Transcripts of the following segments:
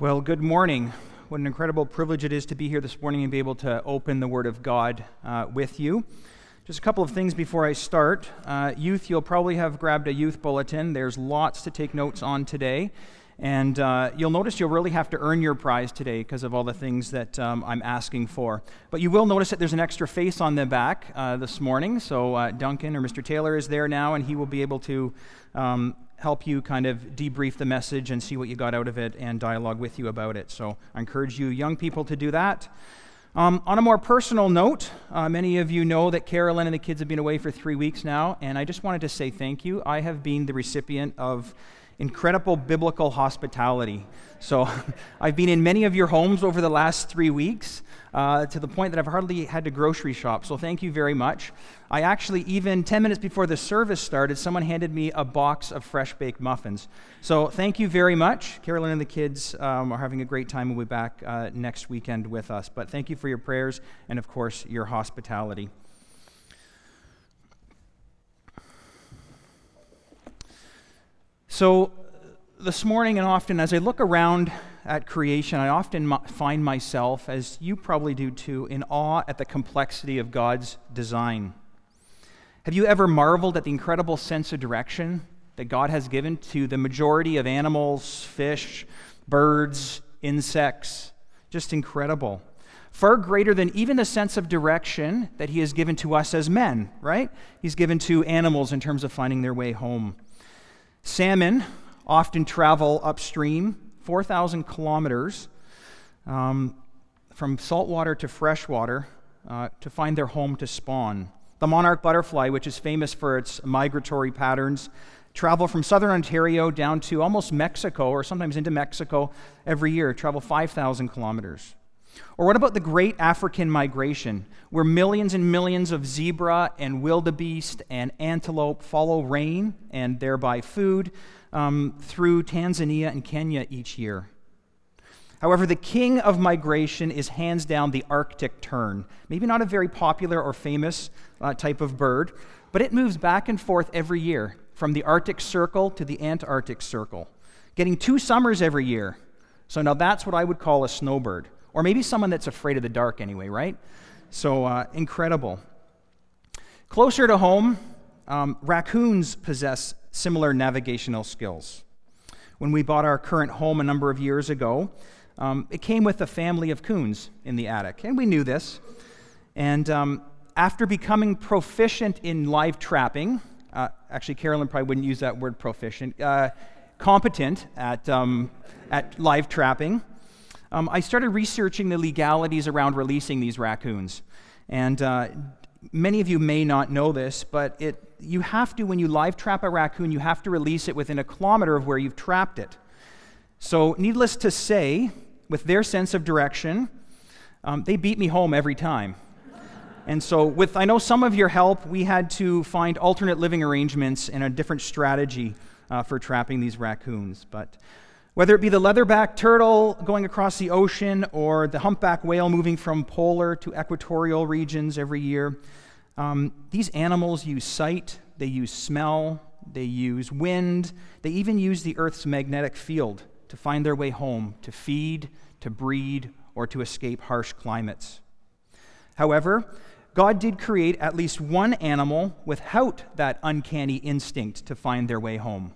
Well, good morning. What an incredible privilege it is to be here this morning and be able to open the Word of God uh, with you. Just a couple of things before I start. Uh, youth, you'll probably have grabbed a youth bulletin. There's lots to take notes on today. And uh, you'll notice you'll really have to earn your prize today because of all the things that um, I'm asking for. But you will notice that there's an extra face on the back uh, this morning. So uh, Duncan or Mr. Taylor is there now, and he will be able to um, help you kind of debrief the message and see what you got out of it and dialogue with you about it. So I encourage you, young people, to do that. Um, on a more personal note, uh, many of you know that Carolyn and the kids have been away for three weeks now, and I just wanted to say thank you. I have been the recipient of incredible biblical hospitality. So I've been in many of your homes over the last three weeks uh, to the point that I've hardly had to grocery shop. So thank you very much. I actually, even 10 minutes before the service started, someone handed me a box of fresh baked muffins. So thank you very much. Carolyn and the kids um, are having a great time. We'll be back uh, next weekend with us. But thank you for your prayers and, of course, your hospitality. So, this morning and often as I look around at creation, I often find myself, as you probably do too, in awe at the complexity of God's design. Have you ever marveled at the incredible sense of direction that God has given to the majority of animals, fish, birds, insects? Just incredible. Far greater than even the sense of direction that He has given to us as men, right? He's given to animals in terms of finding their way home. Salmon often travel upstream 4,000 kilometers um, from saltwater to freshwater uh, to find their home to spawn. The monarch butterfly, which is famous for its migratory patterns, travel from southern Ontario down to almost Mexico or sometimes into Mexico every year, travel 5,000 kilometers. Or what about the great African migration, where millions and millions of zebra and wildebeest and antelope follow rain and thereby food um, through Tanzania and Kenya each year. However, the king of migration is hands down the Arctic tern. Maybe not a very popular or famous uh, type of bird, but it moves back and forth every year from the Arctic Circle to the Antarctic Circle, getting two summers every year. So now that's what I would call a snowbird, or maybe someone that's afraid of the dark anyway, right? So uh, incredible. Closer to home, um, raccoons possess similar navigational skills. When we bought our current home a number of years ago, um, it came with a family of coons in the attic, and we knew this. And um, after becoming proficient in live trapping, uh, actually, Carolyn probably wouldn't use that word proficient, uh, competent at, um, at live trapping, um, I started researching the legalities around releasing these raccoons. And uh, many of you may not know this, but it, you have to, when you live trap a raccoon, you have to release it within a kilometer of where you've trapped it. So, needless to say, with their sense of direction, um, they beat me home every time. And so, with I know some of your help, we had to find alternate living arrangements and a different strategy uh, for trapping these raccoons. But whether it be the leatherback turtle going across the ocean or the humpback whale moving from polar to equatorial regions every year, um, these animals use sight, they use smell, they use wind, they even use the Earth's magnetic field to find their way home, to feed, to breed, or to escape harsh climates. However, God did create at least one animal without that uncanny instinct to find their way home.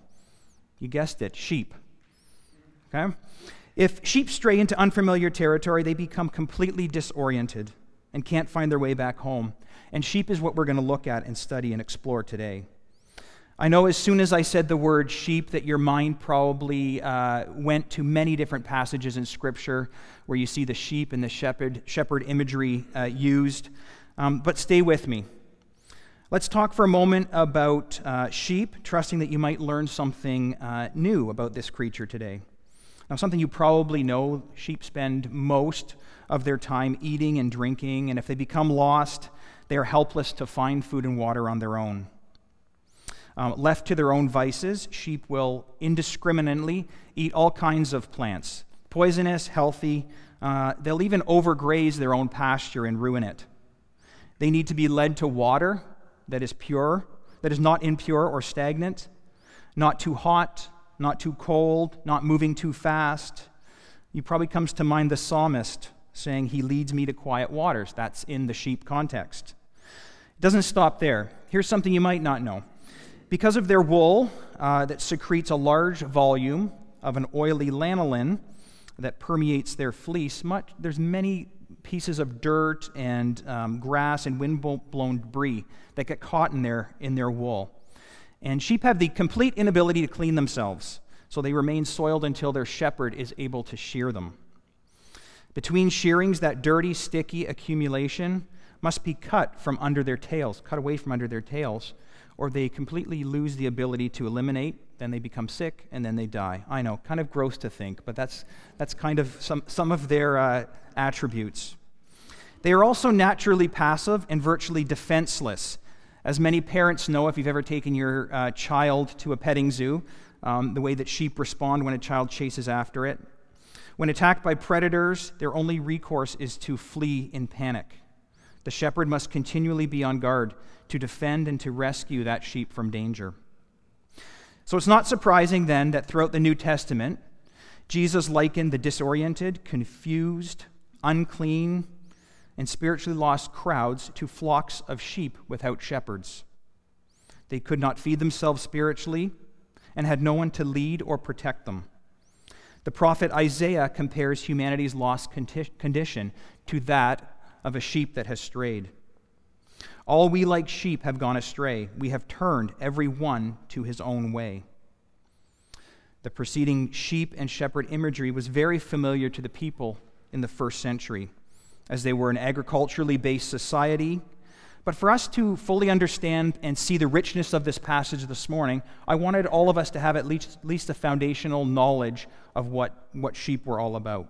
You guessed it, sheep. Okay? If sheep stray into unfamiliar territory, they become completely disoriented and can't find their way back home. And sheep is what we're going to look at and study and explore today. I know as soon as I said the word sheep that your mind probably uh, went to many different passages in Scripture where you see the sheep and the shepherd, shepherd imagery uh, used. Um, but stay with me. Let's talk for a moment about uh, sheep, trusting that you might learn something uh, new about this creature today. Now, something you probably know sheep spend most of their time eating and drinking, and if they become lost, they are helpless to find food and water on their own. Um, left to their own vices, sheep will indiscriminately eat all kinds of plants poisonous, healthy. Uh, they'll even overgraze their own pasture and ruin it. They need to be led to water that is pure, that is not impure or stagnant, not too hot, not too cold, not moving too fast. You probably comes to mind the psalmist saying, He leads me to quiet waters. That's in the sheep context. It doesn't stop there. Here's something you might not know. Because of their wool uh, that secretes a large volume of an oily lanolin that permeates their fleece, much, there's many pieces of dirt and um, grass and wind-blown debris that get caught in their, in their wool. And sheep have the complete inability to clean themselves, so they remain soiled until their shepherd is able to shear them. Between shearings, that dirty, sticky accumulation must be cut from under their tails, cut away from under their tails, or they completely lose the ability to eliminate. Then they become sick, and then they die. I know, kind of gross to think, but that's, that's kind of some, some of their uh, attributes. They are also naturally passive and virtually defenseless. As many parents know, if you've ever taken your uh, child to a petting zoo, um, the way that sheep respond when a child chases after it. When attacked by predators, their only recourse is to flee in panic. The shepherd must continually be on guard to defend and to rescue that sheep from danger. So it's not surprising then that throughout the New Testament, Jesus likened the disoriented, confused, unclean, and spiritually lost crowds to flocks of sheep without shepherds. They could not feed themselves spiritually and had no one to lead or protect them. The prophet Isaiah compares humanity's lost condition to that of a sheep that has strayed. All we like sheep have gone astray. We have turned every one to his own way. The preceding sheep and shepherd imagery was very familiar to the people in the first century, as they were an agriculturally based society but for us to fully understand and see the richness of this passage this morning, I wanted all of us to have at least, at least a foundational knowledge of what, what sheep were all about.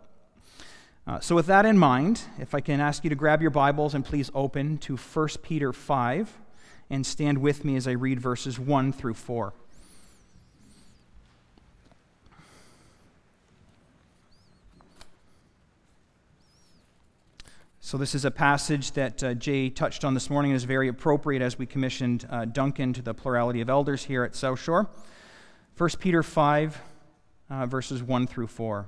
Uh, so, with that in mind, if I can ask you to grab your Bibles and please open to 1 Peter 5 and stand with me as I read verses 1 through 4. So, this is a passage that uh, Jay touched on this morning and is very appropriate as we commissioned uh, Duncan to the plurality of elders here at South Shore. 1 Peter 5, uh, verses 1 through 4.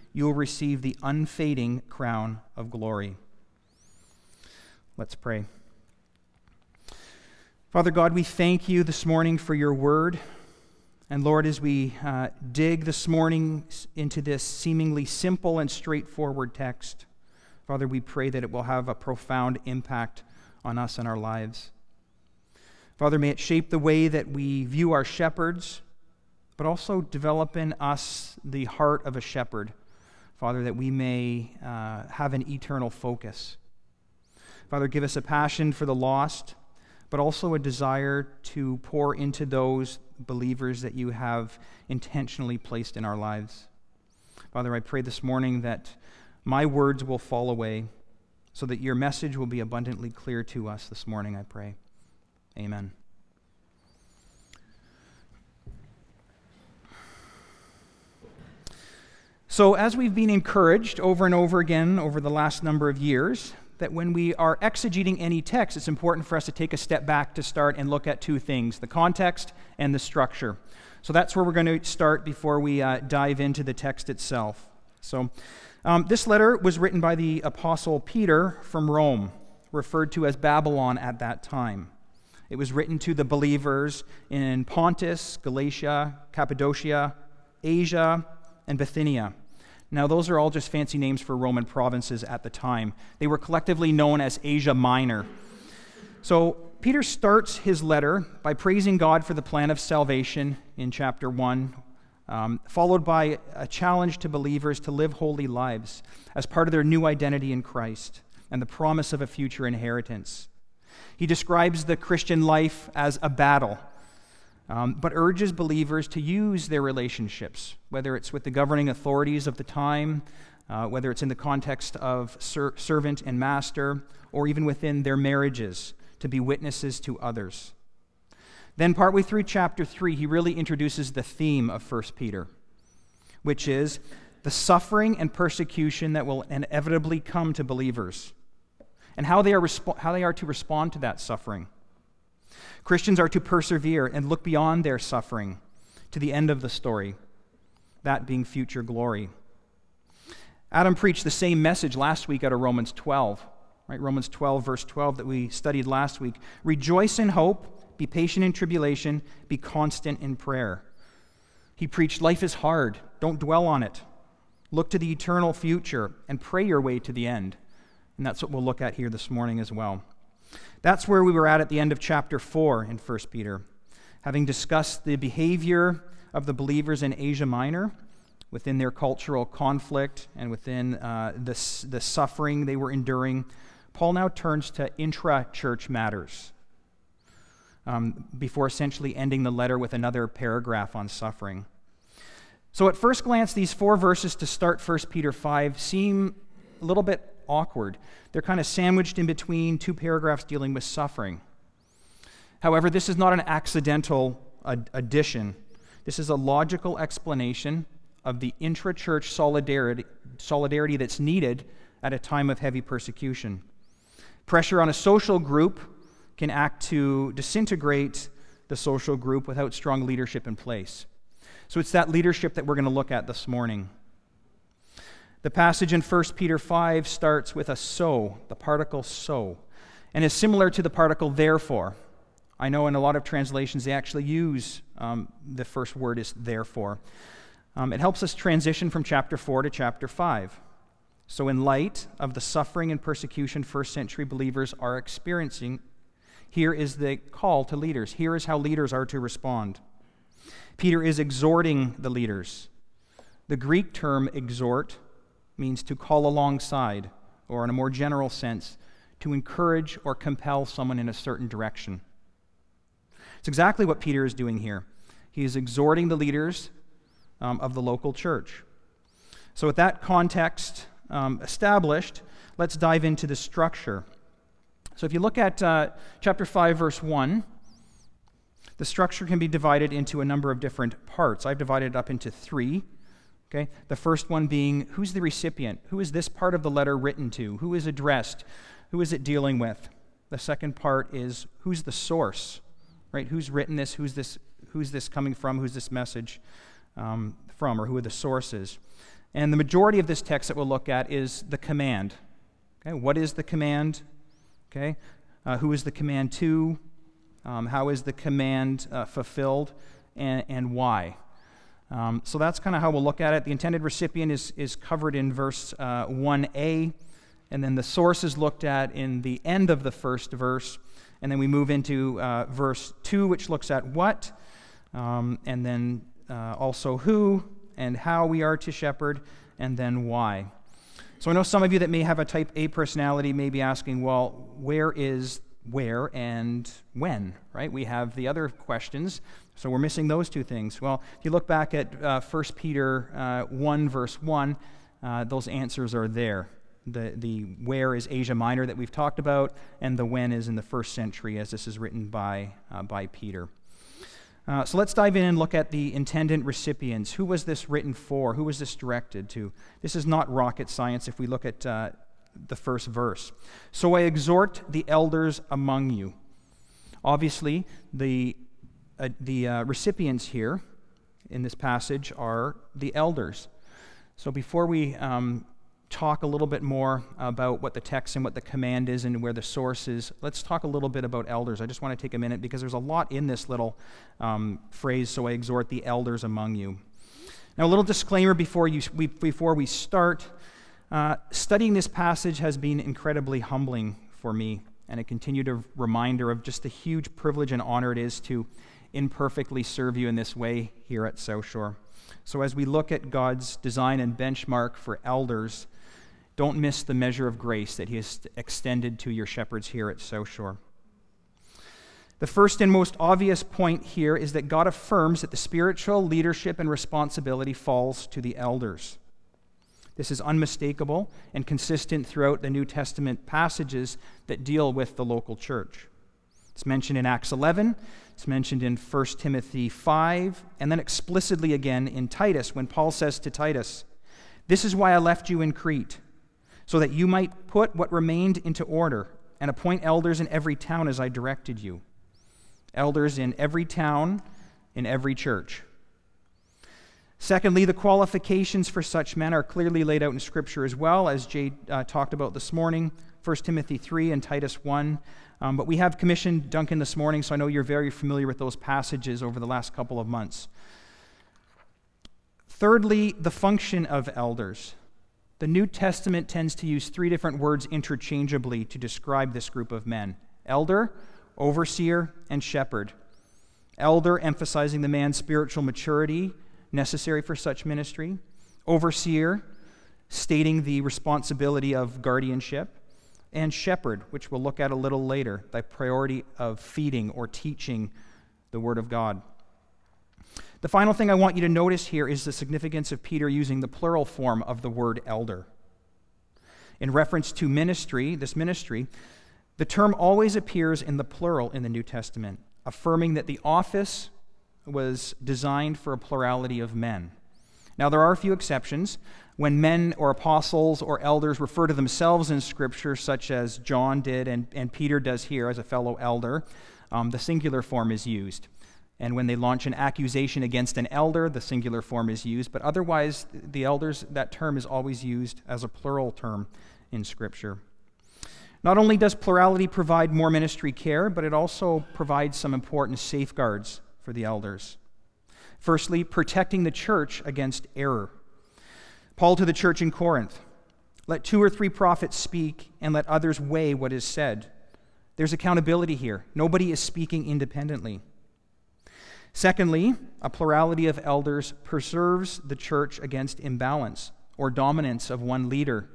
you will receive the unfading crown of glory. Let's pray. Father God, we thank you this morning for your word. And Lord, as we uh, dig this morning into this seemingly simple and straightforward text, Father, we pray that it will have a profound impact on us and our lives. Father, may it shape the way that we view our shepherds, but also develop in us the heart of a shepherd, Father, that we may uh, have an eternal focus. Father, give us a passion for the lost, but also a desire to pour into those believers that you have intentionally placed in our lives. Father, I pray this morning that my words will fall away so that your message will be abundantly clear to us this morning, I pray. Amen. So, as we've been encouraged over and over again over the last number of years, that when we are exegeting any text, it's important for us to take a step back to start and look at two things the context and the structure. So, that's where we're going to start before we uh, dive into the text itself. So, um, this letter was written by the Apostle Peter from Rome, referred to as Babylon at that time. It was written to the believers in Pontus, Galatia, Cappadocia, Asia, and Bithynia. Now, those are all just fancy names for Roman provinces at the time. They were collectively known as Asia Minor. So, Peter starts his letter by praising God for the plan of salvation in chapter 1, um, followed by a challenge to believers to live holy lives as part of their new identity in Christ and the promise of a future inheritance. He describes the Christian life as a battle, um, but urges believers to use their relationships, whether it's with the governing authorities of the time, uh, whether it's in the context of ser- servant and master, or even within their marriages, to be witnesses to others. Then, partway through chapter 3, he really introduces the theme of 1 Peter, which is the suffering and persecution that will inevitably come to believers, and how they are, respo- how they are to respond to that suffering. Christians are to persevere and look beyond their suffering to the end of the story, that being future glory. Adam preached the same message last week out of Romans 12, right? Romans 12, verse 12, that we studied last week. Rejoice in hope, be patient in tribulation, be constant in prayer. He preached, Life is hard, don't dwell on it. Look to the eternal future and pray your way to the end. And that's what we'll look at here this morning as well. That's where we were at at the end of chapter 4 in 1 Peter, having discussed the behavior of the believers in Asia Minor within their cultural conflict and within uh, the, the suffering they were enduring, Paul now turns to intra church matters um, before essentially ending the letter with another paragraph on suffering. So, at first glance, these four verses to start 1 Peter 5 seem a little bit awkward. They're kind of sandwiched in between two paragraphs dealing with suffering. However, this is not an accidental addition. This is a logical explanation of the intra church solidarity, solidarity that's needed at a time of heavy persecution. Pressure on a social group can act to disintegrate the social group without strong leadership in place. So it's that leadership that we're going to look at this morning. The passage in 1 Peter 5 starts with a so, the particle so, and is similar to the particle therefore. I know in a lot of translations they actually use um, the first word is therefore. Um, it helps us transition from chapter 4 to chapter 5. So, in light of the suffering and persecution first century believers are experiencing, here is the call to leaders. Here is how leaders are to respond. Peter is exhorting the leaders. The Greek term exhort means to call alongside, or in a more general sense, to encourage or compel someone in a certain direction. It's exactly what Peter is doing here. He is exhorting the leaders um, of the local church. So, with that context um, established, let's dive into the structure. So, if you look at uh, chapter 5, verse 1, the structure can be divided into a number of different parts. I've divided it up into three. Okay? The first one being who's the recipient? Who is this part of the letter written to? Who is addressed? Who is it dealing with? The second part is who's the source? Right? Who's written this? Who's this who's this coming from? Who's this message? um, from or who are the sources. And the majority of this text that we'll look at is the command. Okay, what is the command? Okay, uh, who is the command to? Um, how is the command uh, fulfilled? And, and why? Um, so that's kind of how we'll look at it. The intended recipient is, is covered in verse uh, 1a, and then the source is looked at in the end of the first verse. And then we move into uh, verse 2, which looks at what, um, and then uh, also who and how we are to shepherd, and then why. So I know some of you that may have a type A personality may be asking, well, where is where and when, right? We have the other questions, so we're missing those two things. Well, if you look back at uh, 1 Peter uh, 1, verse 1, uh, those answers are there. The, the where is Asia Minor that we've talked about, and the when is in the first century, as this is written by, uh, by Peter. Uh, so let's dive in and look at the intended recipients. Who was this written for? Who was this directed to? This is not rocket science if we look at uh, the first verse. So I exhort the elders among you. Obviously, the, uh, the uh, recipients here in this passage are the elders. So before we um, talk a little bit more about what the text and what the command is and where the source is, let's talk a little bit about elders. I just want to take a minute because there's a lot in this little um, phrase, so I exhort the elders among you. Now, a little disclaimer before, you, we, before we start. Uh, studying this passage has been incredibly humbling for me and a continued reminder of just the huge privilege and honor it is to imperfectly serve you in this way here at South Shore. So, as we look at God's design and benchmark for elders, don't miss the measure of grace that He has extended to your shepherds here at South Shore. The first and most obvious point here is that God affirms that the spiritual leadership and responsibility falls to the elders. This is unmistakable and consistent throughout the New Testament passages that deal with the local church. It's mentioned in Acts 11, it's mentioned in 1 Timothy 5, and then explicitly again in Titus when Paul says to Titus, This is why I left you in Crete, so that you might put what remained into order and appoint elders in every town as I directed you. Elders in every town, in every church. Secondly, the qualifications for such men are clearly laid out in Scripture as well, as Jay uh, talked about this morning 1 Timothy 3 and Titus 1. Um, but we have commissioned Duncan this morning, so I know you're very familiar with those passages over the last couple of months. Thirdly, the function of elders. The New Testament tends to use three different words interchangeably to describe this group of men elder, overseer, and shepherd. Elder, emphasizing the man's spiritual maturity necessary for such ministry. Overseer, stating the responsibility of guardianship. And shepherd, which we'll look at a little later, the priority of feeding or teaching the Word of God. The final thing I want you to notice here is the significance of Peter using the plural form of the word elder. In reference to ministry, this ministry, the term always appears in the plural in the New Testament, affirming that the office was designed for a plurality of men. Now, there are a few exceptions. When men or apostles or elders refer to themselves in Scripture, such as John did and, and Peter does here as a fellow elder, um, the singular form is used. And when they launch an accusation against an elder, the singular form is used. But otherwise, the elders, that term is always used as a plural term in Scripture. Not only does plurality provide more ministry care, but it also provides some important safeguards for the elders. Firstly, protecting the church against error. Paul to the church in Corinth let two or three prophets speak, and let others weigh what is said. There's accountability here. Nobody is speaking independently. Secondly, a plurality of elders preserves the church against imbalance or dominance of one leader,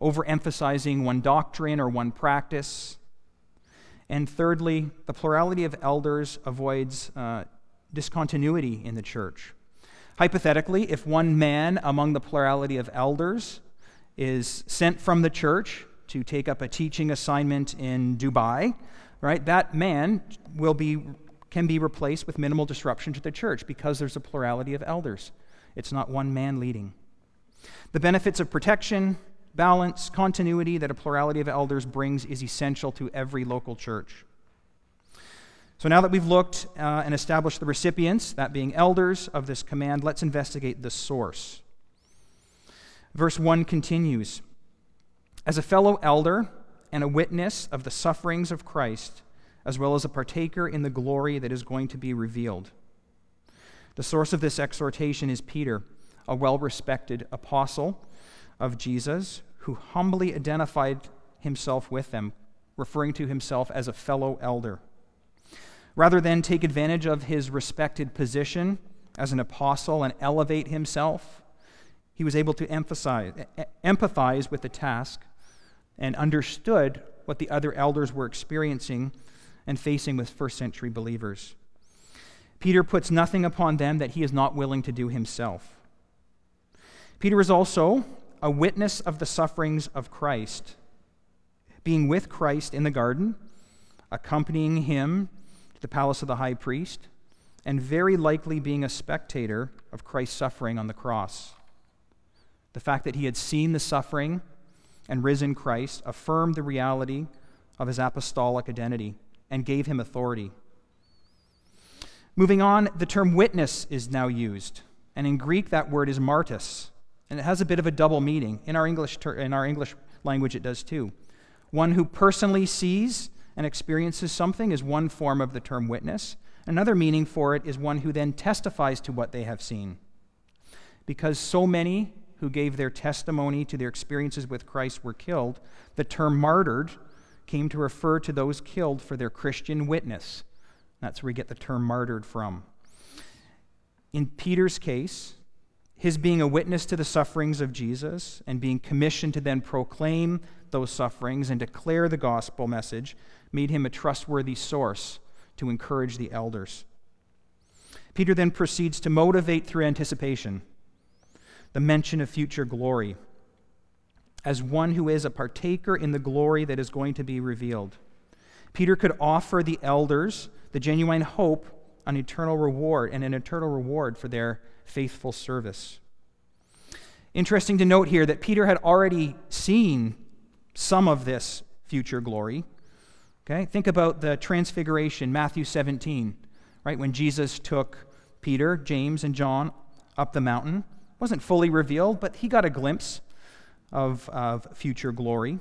overemphasizing one doctrine or one practice, and thirdly, the plurality of elders avoids uh, discontinuity in the church. Hypothetically, if one man among the plurality of elders is sent from the church to take up a teaching assignment in Dubai, right, that man will be, can be replaced with minimal disruption to the church because there's a plurality of elders. It's not one man leading. The benefits of protection, balance, continuity that a plurality of elders brings is essential to every local church. So now that we've looked uh, and established the recipients, that being elders of this command, let's investigate the source. Verse 1 continues As a fellow elder and a witness of the sufferings of Christ, as well as a partaker in the glory that is going to be revealed. The source of this exhortation is Peter, a well respected apostle of Jesus who humbly identified himself with them, referring to himself as a fellow elder. Rather than take advantage of his respected position as an apostle and elevate himself, he was able to emphasize, empathize with the task and understood what the other elders were experiencing and facing with first century believers. Peter puts nothing upon them that he is not willing to do himself. Peter is also a witness of the sufferings of Christ, being with Christ in the garden, accompanying him to the palace of the high priest, and very likely being a spectator of Christ's suffering on the cross. The fact that he had seen the suffering and risen Christ affirmed the reality of his apostolic identity and gave him authority. Moving on, the term witness is now used. And in Greek, that word is martis. And it has a bit of a double meaning. In our English, ter- in our English language, it does too. One who personally sees and experiences something is one form of the term witness. Another meaning for it is one who then testifies to what they have seen. Because so many who gave their testimony to their experiences with Christ were killed, the term martyred came to refer to those killed for their Christian witness. That's where we get the term martyred from. In Peter's case, his being a witness to the sufferings of Jesus and being commissioned to then proclaim those sufferings and declare the gospel message made him a trustworthy source to encourage the elders. Peter then proceeds to motivate through anticipation. the mention of future glory, as one who is a partaker in the glory that is going to be revealed. Peter could offer the elders the genuine hope an eternal reward and an eternal reward for their faithful service. Interesting to note here that Peter had already seen some of this future glory. Okay? Think about the transfiguration, Matthew 17, right? When Jesus took Peter, James, and John up the mountain. It wasn't fully revealed, but he got a glimpse of, of future glory.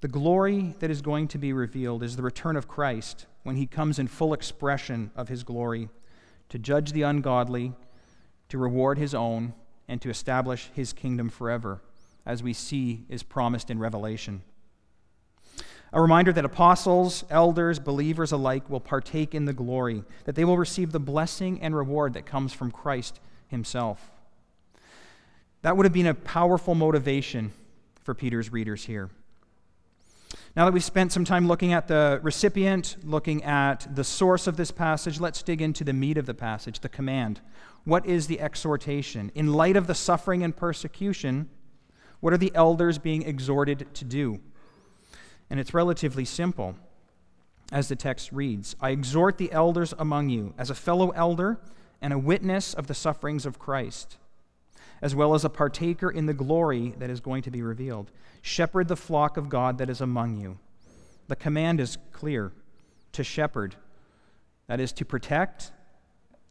The glory that is going to be revealed is the return of Christ when he comes in full expression of his glory to judge the ungodly, to reward his own, and to establish his kingdom forever, as we see is promised in Revelation. A reminder that apostles, elders, believers alike will partake in the glory, that they will receive the blessing and reward that comes from Christ himself. That would have been a powerful motivation for Peter's readers here. Now that we've spent some time looking at the recipient, looking at the source of this passage, let's dig into the meat of the passage, the command. What is the exhortation? In light of the suffering and persecution, what are the elders being exhorted to do? And it's relatively simple, as the text reads I exhort the elders among you, as a fellow elder and a witness of the sufferings of Christ, as well as a partaker in the glory that is going to be revealed. Shepherd the flock of God that is among you. The command is clear to shepherd, that is, to protect,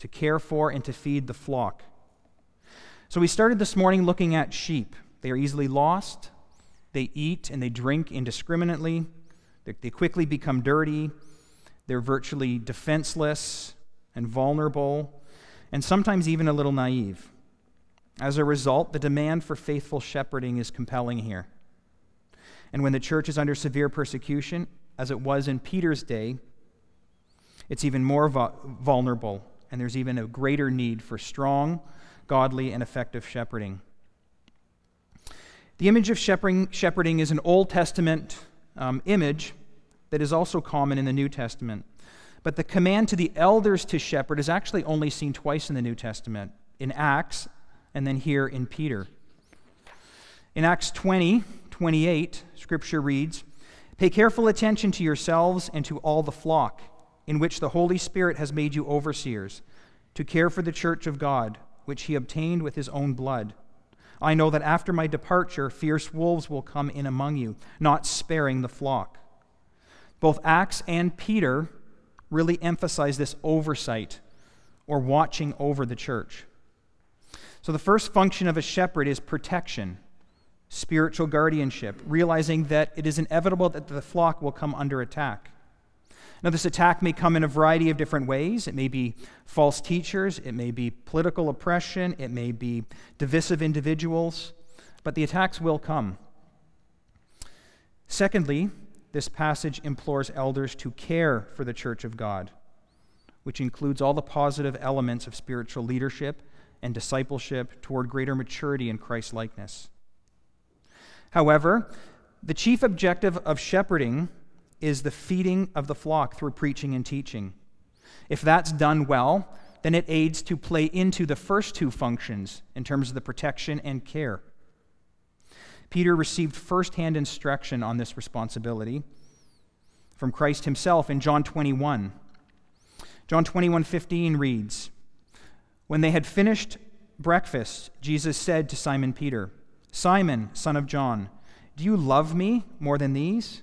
to care for, and to feed the flock. So we started this morning looking at sheep. They are easily lost, they eat and they drink indiscriminately, they quickly become dirty, they're virtually defenseless and vulnerable, and sometimes even a little naive. As a result, the demand for faithful shepherding is compelling here. And when the church is under severe persecution, as it was in Peter's day, it's even more vulnerable, and there's even a greater need for strong, godly, and effective shepherding. The image of shepherding, shepherding is an Old Testament um, image that is also common in the New Testament. But the command to the elders to shepherd is actually only seen twice in the New Testament in Acts and then here in Peter. In Acts 20, 28, Scripture reads Pay careful attention to yourselves and to all the flock, in which the Holy Spirit has made you overseers, to care for the church of God, which he obtained with his own blood. I know that after my departure, fierce wolves will come in among you, not sparing the flock. Both Acts and Peter really emphasize this oversight or watching over the church. So, the first function of a shepherd is protection spiritual guardianship, realizing that it is inevitable that the flock will come under attack. Now, this attack may come in a variety of different ways. It may be false teachers, it may be political oppression, it may be divisive individuals, but the attacks will come. Secondly, this passage implores elders to care for the church of God, which includes all the positive elements of spiritual leadership and discipleship toward greater maturity in Christ likeness. However, the chief objective of shepherding is the feeding of the flock through preaching and teaching. If that's done well, then it aids to play into the first two functions in terms of the protection and care. Peter received firsthand instruction on this responsibility from Christ himself in John 21. John 21:15 reads, When they had finished breakfast, Jesus said to Simon Peter, Simon, son of John, do you love me more than these?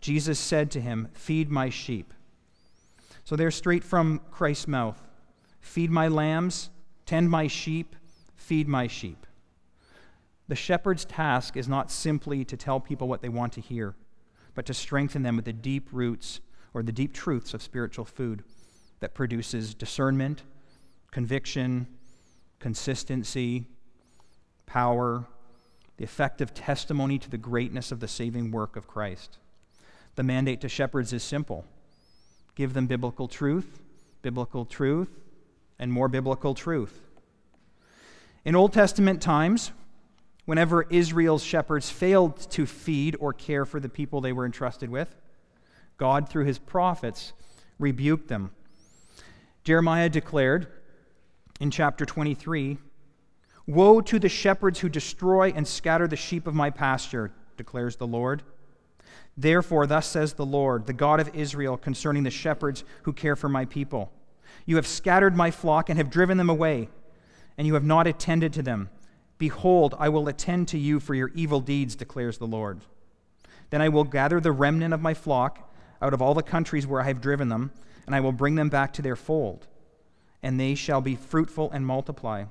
Jesus said to him, Feed my sheep. So they're straight from Christ's mouth Feed my lambs, tend my sheep, feed my sheep. The shepherd's task is not simply to tell people what they want to hear, but to strengthen them with the deep roots or the deep truths of spiritual food that produces discernment, conviction, consistency, power, the effective testimony to the greatness of the saving work of Christ. The mandate to shepherds is simple give them biblical truth, biblical truth, and more biblical truth. In Old Testament times, whenever Israel's shepherds failed to feed or care for the people they were entrusted with, God, through his prophets, rebuked them. Jeremiah declared in chapter 23 Woe to the shepherds who destroy and scatter the sheep of my pasture, declares the Lord. Therefore, thus says the Lord, the God of Israel, concerning the shepherds who care for my people You have scattered my flock and have driven them away, and you have not attended to them. Behold, I will attend to you for your evil deeds, declares the Lord. Then I will gather the remnant of my flock out of all the countries where I have driven them, and I will bring them back to their fold, and they shall be fruitful and multiply.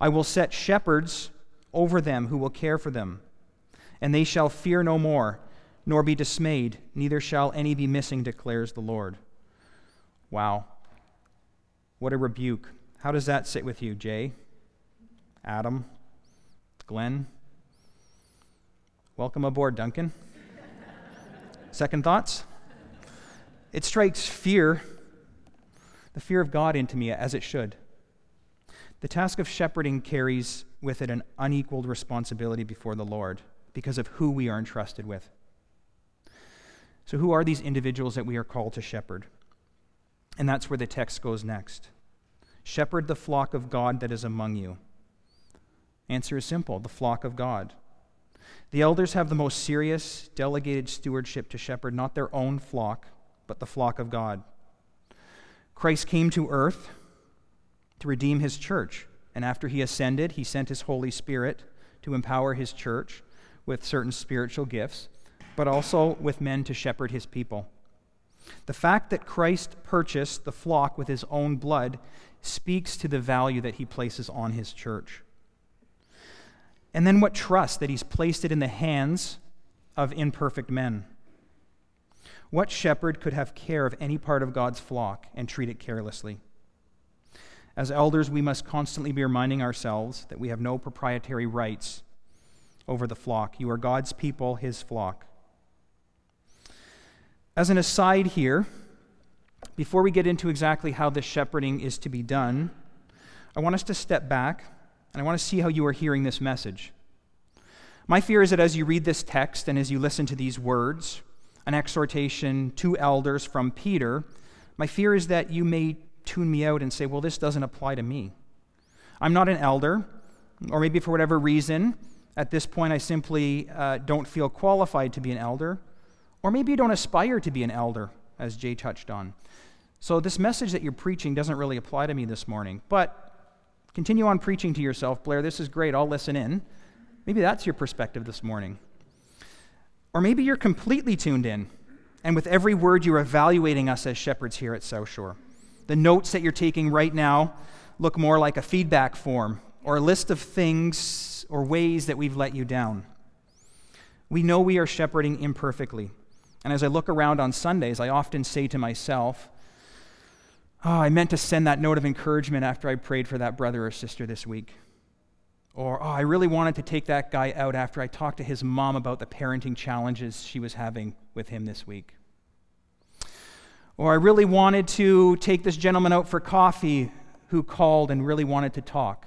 I will set shepherds over them who will care for them, and they shall fear no more, nor be dismayed, neither shall any be missing, declares the Lord. Wow. What a rebuke. How does that sit with you, Jay? Adam? Glenn? Welcome aboard, Duncan. Second thoughts? It strikes fear, the fear of God, into me, as it should. The task of shepherding carries with it an unequaled responsibility before the Lord because of who we are entrusted with. So, who are these individuals that we are called to shepherd? And that's where the text goes next. Shepherd the flock of God that is among you. Answer is simple the flock of God. The elders have the most serious, delegated stewardship to shepherd not their own flock, but the flock of God. Christ came to earth to redeem his church. And after he ascended, he sent his Holy Spirit to empower his church with certain spiritual gifts, but also with men to shepherd his people. The fact that Christ purchased the flock with his own blood speaks to the value that he places on his church. And then what trust that he's placed it in the hands of imperfect men. What shepherd could have care of any part of God's flock and treat it carelessly? As elders, we must constantly be reminding ourselves that we have no proprietary rights over the flock. You are God's people, his flock. As an aside here, before we get into exactly how this shepherding is to be done, I want us to step back and I want to see how you are hearing this message. My fear is that as you read this text and as you listen to these words, an exhortation to elders from Peter, my fear is that you may tune me out and say, well, this doesn't apply to me. I'm not an elder, or maybe for whatever reason, at this point I simply uh, don't feel qualified to be an elder, or maybe you don't aspire to be an elder, as Jay touched on. So this message that you're preaching doesn't really apply to me this morning, but continue on preaching to yourself, Blair. This is great. I'll listen in. Maybe that's your perspective this morning. Or maybe you're completely tuned in, and with every word you're evaluating us as shepherds here at South Shore. The notes that you're taking right now look more like a feedback form or a list of things or ways that we've let you down. We know we are shepherding imperfectly. And as I look around on Sundays, I often say to myself, Oh, I meant to send that note of encouragement after I prayed for that brother or sister this week. Or, oh, I really wanted to take that guy out after I talked to his mom about the parenting challenges she was having with him this week. Or I really wanted to take this gentleman out for coffee who called and really wanted to talk.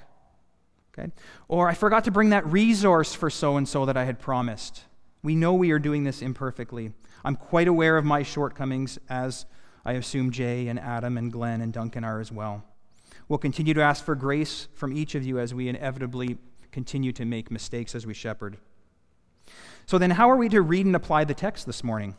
Okay? Or I forgot to bring that resource for so and so that I had promised. We know we are doing this imperfectly. I'm quite aware of my shortcomings, as I assume Jay and Adam and Glenn and Duncan are as well. We'll continue to ask for grace from each of you as we inevitably continue to make mistakes as we shepherd. So, then, how are we to read and apply the text this morning?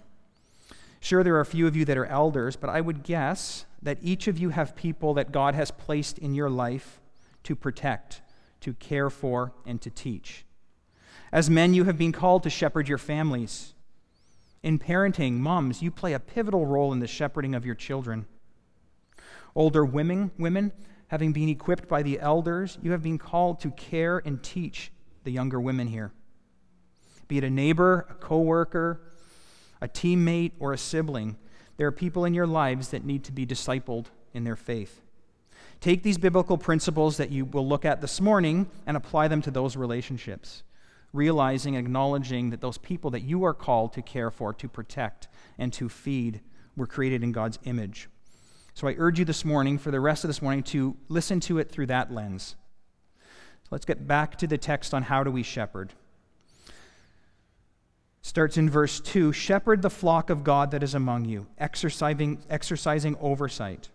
Sure, there are a few of you that are elders, but I would guess that each of you have people that God has placed in your life to protect, to care for, and to teach. As men, you have been called to shepherd your families. In parenting, moms, you play a pivotal role in the shepherding of your children. Older women, women, having been equipped by the elders, you have been called to care and teach the younger women here. Be it a neighbor, a coworker, a teammate, or a sibling. There are people in your lives that need to be discipled in their faith. Take these biblical principles that you will look at this morning and apply them to those relationships. Realizing and acknowledging that those people that you are called to care for, to protect, and to feed were created in God's image. So I urge you this morning, for the rest of this morning, to listen to it through that lens. So let's get back to the text on how do we shepherd. Starts in verse 2 Shepherd the flock of God that is among you, exercising, exercising oversight,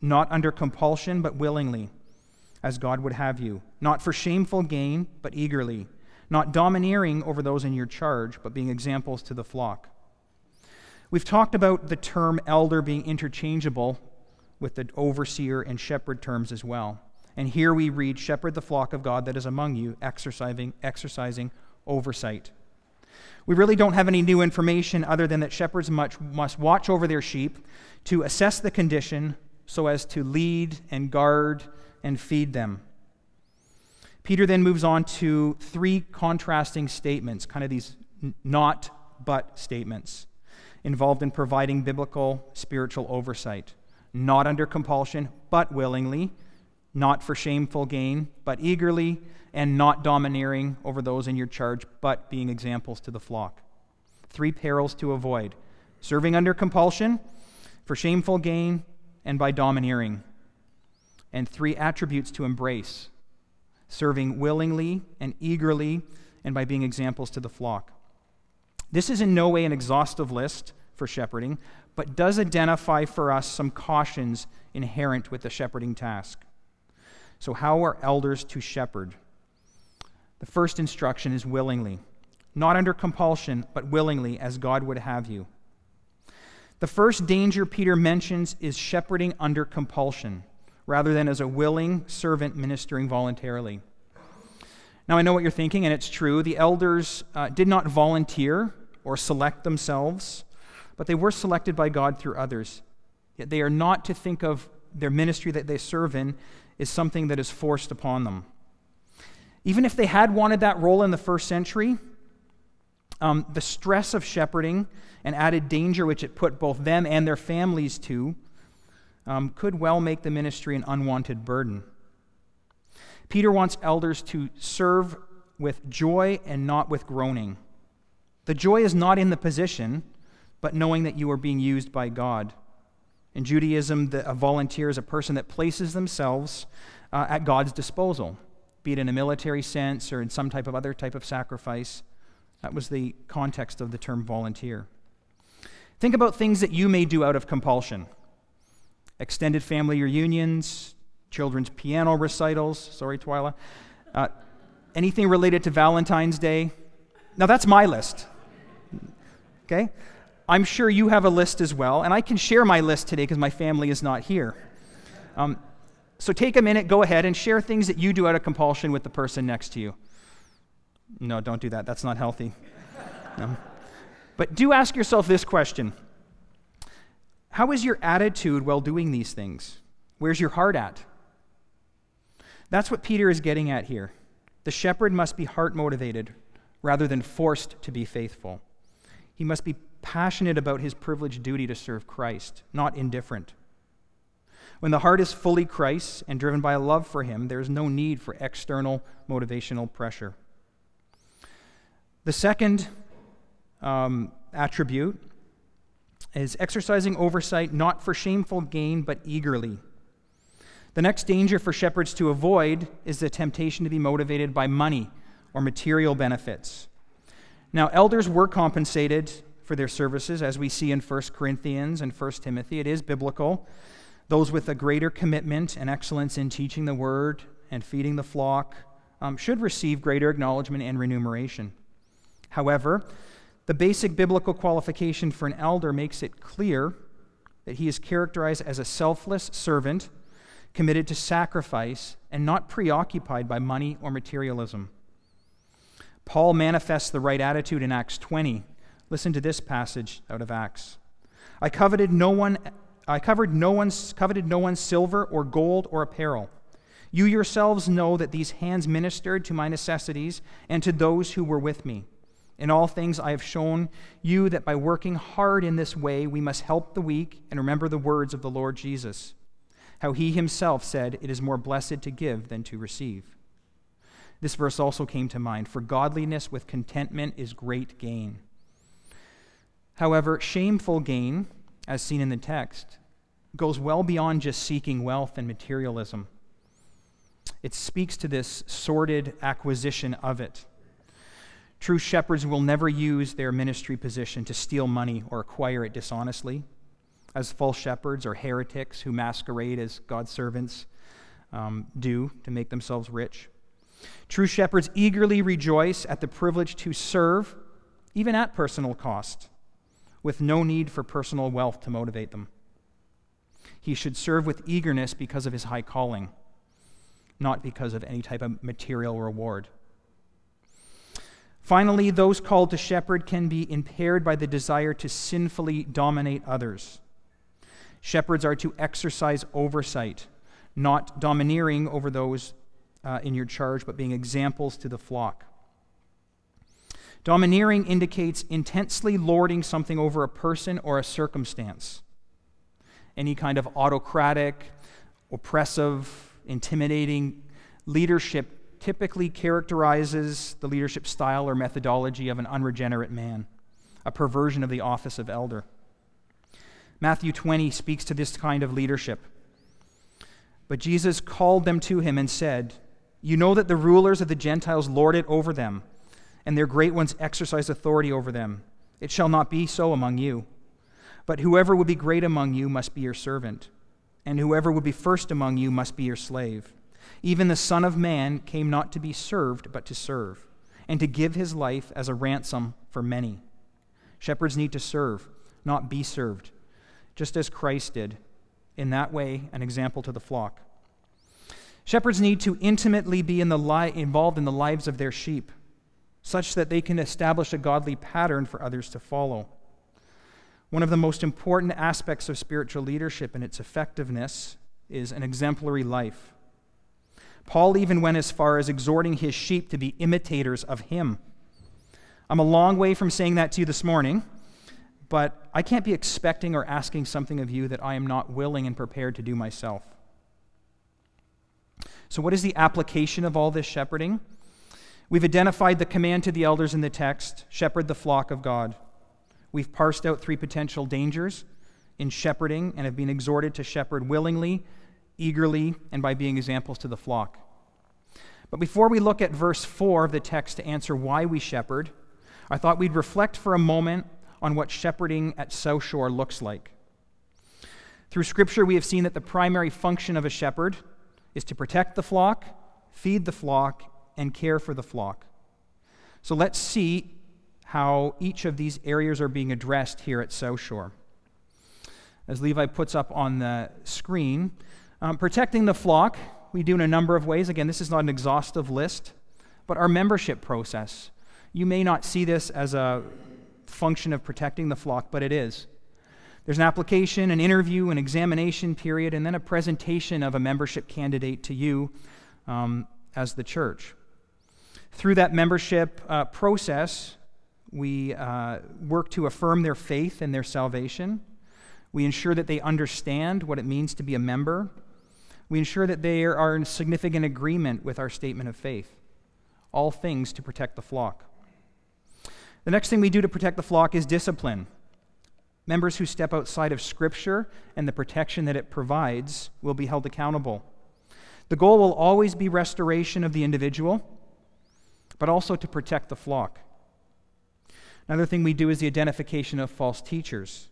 not under compulsion, but willingly, as God would have you, not for shameful gain, but eagerly not domineering over those in your charge, but being examples to the flock. We've talked about the term elder being interchangeable with the overseer and shepherd terms as well. And here we read, Shepherd the flock of God that is among you, exercising, exercising oversight. We really don't have any new information other than that shepherds much, must watch over their sheep to assess the condition so as to lead and guard and feed them. Peter then moves on to three contrasting statements, kind of these not but statements, involved in providing biblical spiritual oversight. Not under compulsion, but willingly, not for shameful gain, but eagerly, and not domineering over those in your charge, but being examples to the flock. Three perils to avoid serving under compulsion, for shameful gain, and by domineering. And three attributes to embrace serving willingly and eagerly, and by being examples to the flock. This is in no way an exhaustive list for shepherding, but does identify for us some cautions inherent with the shepherding task. So, how are elders to shepherd? The first instruction is willingly, not under compulsion, but willingly, as God would have you. The first danger Peter mentions is shepherding under compulsion rather than as a willing servant ministering voluntarily. Now, I know what you're thinking, and it's true. The elders uh, did not volunteer or select themselves, but they were selected by God through others. Yet they are not to think of their ministry that they serve in as something that is forced upon them. Even if they had wanted that role in the first century, um, the stress of shepherding and added danger which it put both them and their families to um, could well make the ministry an unwanted burden. Peter wants elders to serve with joy and not with groaning. The joy is not in the position, but knowing that you are being used by God. In Judaism, the, a volunteer is a person that places themselves uh, at God's disposal, be it in a military sense or in some type of other type of sacrifice. That was the context of the term volunteer. Think about things that you may do out of compulsion extended family reunions, children's piano recitals. Sorry, Twyla. Uh, anything related to Valentine's Day. Now, that's my list. Okay? I'm sure you have a list as well, and I can share my list today because my family is not here. Um, so take a minute, go ahead, and share things that you do out of compulsion with the person next to you. No, don't do that. That's not healthy. No. But do ask yourself this question how is your attitude while doing these things? Where's your heart at? That's what Peter is getting at here. The shepherd must be heart motivated rather than forced to be faithful. He must be passionate about his privileged duty to serve Christ, not indifferent. When the heart is fully Christ's and driven by a love for him, there is no need for external motivational pressure. The second um, attribute is exercising oversight not for shameful gain, but eagerly. The next danger for shepherds to avoid is the temptation to be motivated by money or material benefits. Now, elders were compensated for their services, as we see in 1 Corinthians and 1 Timothy. It is biblical. Those with a greater commitment and excellence in teaching the word and feeding the flock um, should receive greater acknowledgement and remuneration. However, the basic biblical qualification for an elder makes it clear that he is characterized as a selfless servant committed to sacrifice and not preoccupied by money or materialism. Paul manifests the right attitude in Acts 20. Listen to this passage out of Acts. I coveted no one I covered no one's coveted no one's silver or gold or apparel. You yourselves know that these hands ministered to my necessities and to those who were with me. In all things, I have shown you that by working hard in this way, we must help the weak and remember the words of the Lord Jesus, how he himself said, It is more blessed to give than to receive. This verse also came to mind For godliness with contentment is great gain. However, shameful gain, as seen in the text, goes well beyond just seeking wealth and materialism. It speaks to this sordid acquisition of it. True shepherds will never use their ministry position to steal money or acquire it dishonestly, as false shepherds or heretics who masquerade as God's servants um, do to make themselves rich. True shepherds eagerly rejoice at the privilege to serve, even at personal cost, with no need for personal wealth to motivate them. He should serve with eagerness because of his high calling, not because of any type of material reward. Finally, those called to shepherd can be impaired by the desire to sinfully dominate others. Shepherds are to exercise oversight, not domineering over those uh, in your charge, but being examples to the flock. Domineering indicates intensely lording something over a person or a circumstance. Any kind of autocratic, oppressive, intimidating leadership typically characterizes the leadership style or methodology of an unregenerate man, a perversion of the office of elder. Matthew 20 speaks to this kind of leadership. But Jesus called them to him and said, You know that the rulers of the Gentiles lord it over them, and their great ones exercise authority over them. It shall not be so among you. But whoever would be great among you must be your servant, and whoever would be first among you must be your slave. Even the Son of Man came not to be served, but to serve, and to give his life as a ransom for many. Shepherds need to serve, not be served, just as Christ did in that way an example to the flock. Shepherds need to intimately be in the li- involved in the lives of their sheep, such that they can establish a godly pattern for others to follow. One of the most important aspects of spiritual leadership and its effectiveness is an exemplary life. Paul even went as far as exhorting his sheep to be imitators of him. I'm a long way from saying that to you this morning, but I can't be expecting or asking something of you that I am not willing and prepared to do myself. So, what is the application of all this shepherding? We've identified the command to the elders in the text shepherd the flock of God. We've parsed out three potential dangers in shepherding and have been exhorted to shepherd willingly, eagerly, and by being examples to the flock. But before we look at verse 4 of the text to answer why we shepherd, I thought we'd reflect for a moment on what shepherding at South Shore looks like. Through Scripture, we have seen that the primary function of a shepherd is to protect the flock, feed the flock, and care for the flock. So let's see how each of these areas are being addressed here at South Shore. As Levi puts up on the screen, um, protecting the flock, we do in a number of ways. Again, this is not an exhaustive list, but our membership process. You may not see this as a function of protecting the flock, but it is. There's an application, an interview, an examination period, and then a presentation of a membership candidate to you um, as the church. Through that membership uh, process, we uh, work to affirm their faith and their salvation. We ensure that they understand what it means to be a member. We ensure that they are in significant agreement with our statement of faith. All things to protect the flock. The next thing we do to protect the flock is discipline. Members who step outside of Scripture and the protection that it provides will be held accountable. The goal will always be restoration of the individual, but also to protect the flock. Another thing we do is the identification of false teachers,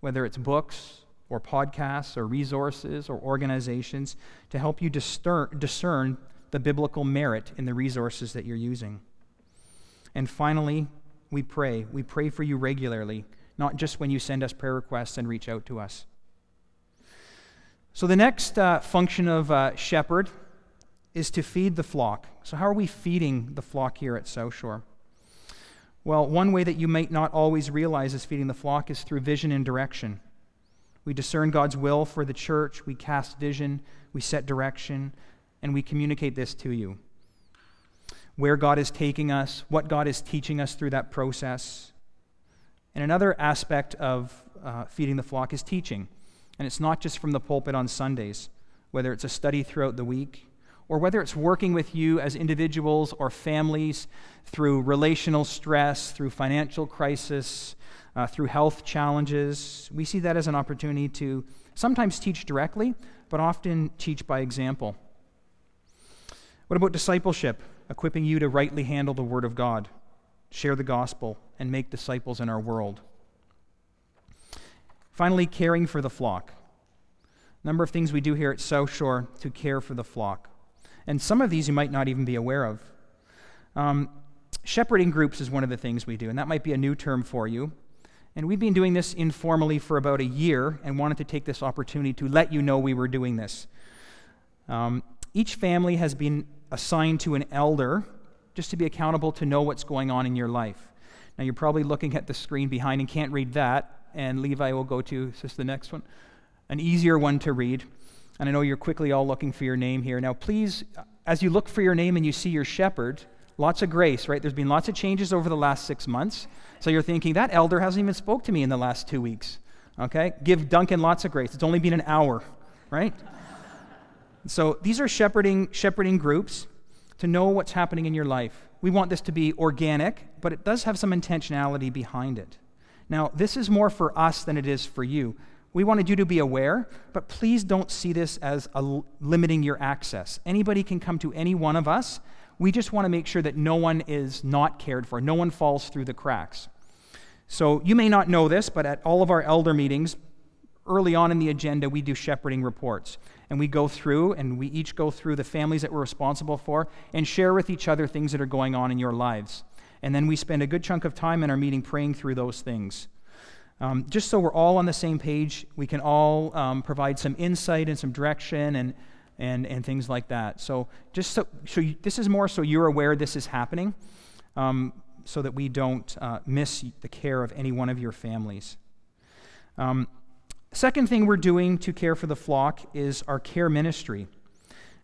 whether it's books or podcasts or resources or organizations, to help you discern, the biblical merit in the resources that you're using. And finally, we pray. We pray for you regularly, not just when you send us prayer requests and reach out to us. So, the next uh, function of uh, shepherd is to feed the flock. So, how are we feeding the flock here at South Shore? Well, one way that you might not always realize is feeding the flock is through vision and direction. We discern God's will for the church, we cast vision, we set direction, and we communicate this to you where God is taking us, what God is teaching us through that process. And another aspect of uh, feeding the flock is teaching. And it's not just from the pulpit on Sundays, whether it's a study throughout the week or whether it's working with you as individuals or families through relational stress, through financial crisis, uh, through health challenges, we see that as an opportunity to sometimes teach directly, but often teach by example. What about discipleship? Equipping you to rightly handle the Word of God, share the gospel, and make disciples in our world. Finally, caring for the flock. A number of things we do here at South Shore to care for the flock. And some of these you might not even be aware of. Um, shepherding groups is one of the things we do, and that might be a new term for you. And we've been doing this informally for about a year and wanted to take this opportunity to let you know we were doing this. Um, each family has been assigned to an elder just to be accountable to know what's going on in your life. Now, you're probably looking at the screen behind and can't read that, and Levi will go to, is this the next one? An easier one to read. And I know you're quickly all looking for your name here. Now, please, as you look for your name and you see your shepherd, lots of grace, right? There's been lots of changes over the last six months. So you're thinking, that elder hasn't even spoke to me in the last two weeks. Okay? Give Duncan lots of grace. It's only been an hour, right? so these are shepherding, shepherding groups to know what's happening in your life. We want this to be organic, but it does have some intentionality behind it. Now, this is more for us than it is for you. We wanted you to be aware, but please don't see this as limiting your access. Anybody can come to any one of us. We just want to make sure that no one is not cared for, no one falls through the cracks. So you may not know this, but at all of our elder meetings, early on in the agenda, we do shepherding reports. And we go through, and we each go through the families that we're responsible for and share with each other things that are going on in your lives. And then we spend a good chunk of time in our meeting praying through those things. Um, just so we're all on the same page, we can all um, provide some insight and some direction and, and, and things like that. So, just so, so you, this is more so you're aware this is happening, um, so that we don't uh, miss the care of any one of your families. Um, second thing we're doing to care for the flock is our care ministry.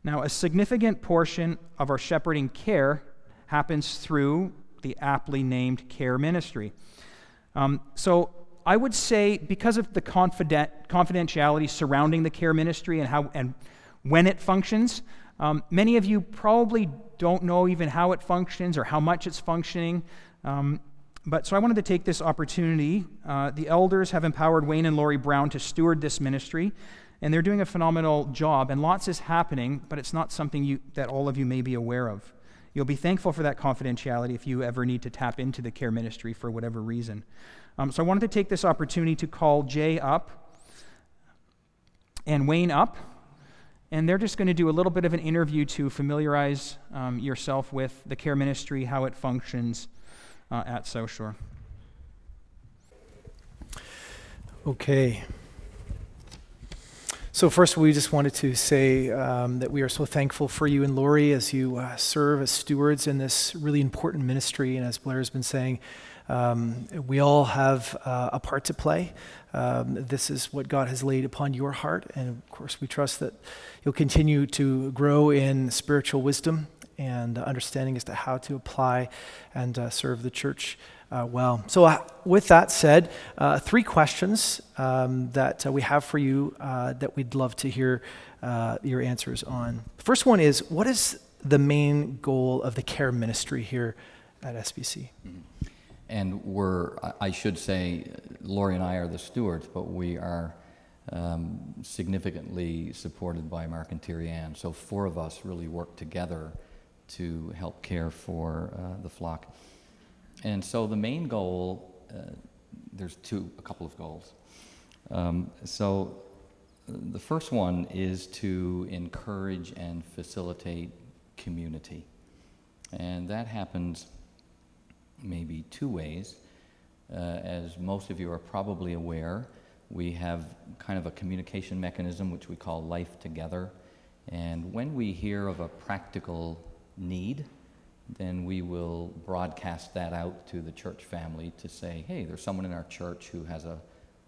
Now, a significant portion of our shepherding care happens through the aptly named care ministry. Um, so, I would say because of the confident, confidentiality surrounding the care ministry and how and when it functions, um, many of you probably don't know even how it functions or how much it's functioning. Um, but so I wanted to take this opportunity. Uh, the elders have empowered Wayne and Lori Brown to steward this ministry, and they're doing a phenomenal job. And lots is happening, but it's not something you, that all of you may be aware of. You'll be thankful for that confidentiality if you ever need to tap into the care ministry for whatever reason. Um, so I wanted to take this opportunity to call Jay up and Wayne up, and they're just going to do a little bit of an interview to familiarize um, yourself with the care ministry, how it functions uh, at South Shore. Okay. So, first, we just wanted to say um, that we are so thankful for you and Lori as you uh, serve as stewards in this really important ministry. And as Blair has been saying, um, we all have uh, a part to play. Um, this is what God has laid upon your heart. And of course, we trust that you'll continue to grow in spiritual wisdom and uh, understanding as to how to apply and uh, serve the church uh, well. So, uh, with that said, uh, three questions um, that uh, we have for you that we'd love to hear your answers on. The first one is What is the main goal of the care ministry here at SBC? Mm-hmm. And we're, I should say, Lori and I are the stewards, but we are um, significantly supported by Mark and Ann. So four of us really work together to help care for uh, the flock. And so the main goal, uh, there's two, a couple of goals. Um, so the first one is to encourage and facilitate community. And that happens maybe two ways. Uh, as most of you are probably aware, we have kind of a communication mechanism which we call Life Together. And when we hear of a practical need, then we will broadcast that out to the church family to say, hey, there's someone in our church who has a,